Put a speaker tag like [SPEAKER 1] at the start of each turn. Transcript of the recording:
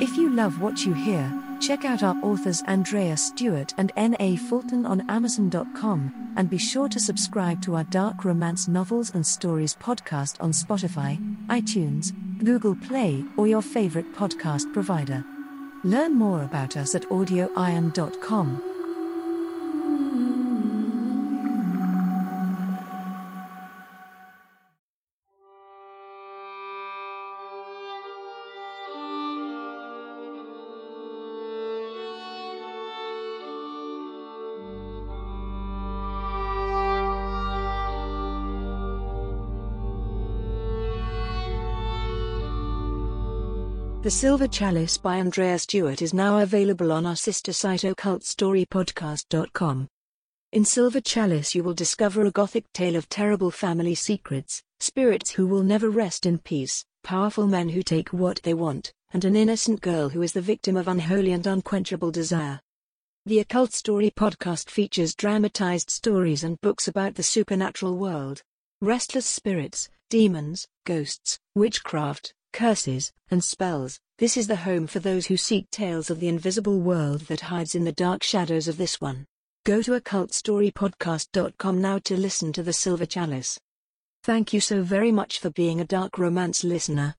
[SPEAKER 1] If you love what you hear, check out our authors Andrea Stewart and N.A. Fulton on Amazon.com, and be sure to subscribe to our dark romance novels and stories podcast on Spotify, iTunes, Google Play, or your favorite podcast provider. Learn more about us at audioiron.com. The Silver Chalice by Andrea Stewart is now available on our sister site occultstorypodcast.com. In Silver Chalice, you will discover a gothic tale of terrible family secrets, spirits who will never rest in peace, powerful men who take what they want, and an innocent girl who is the victim of unholy and unquenchable desire. The Occult Story podcast features dramatized stories and books about the supernatural world. Restless spirits, demons, ghosts, witchcraft, curses, and spells. This is the home for those who seek tales of the invisible world that hides in the dark shadows of this one. Go to occultstorypodcast.com now to listen to The Silver Chalice. Thank you so very much for being a dark romance listener.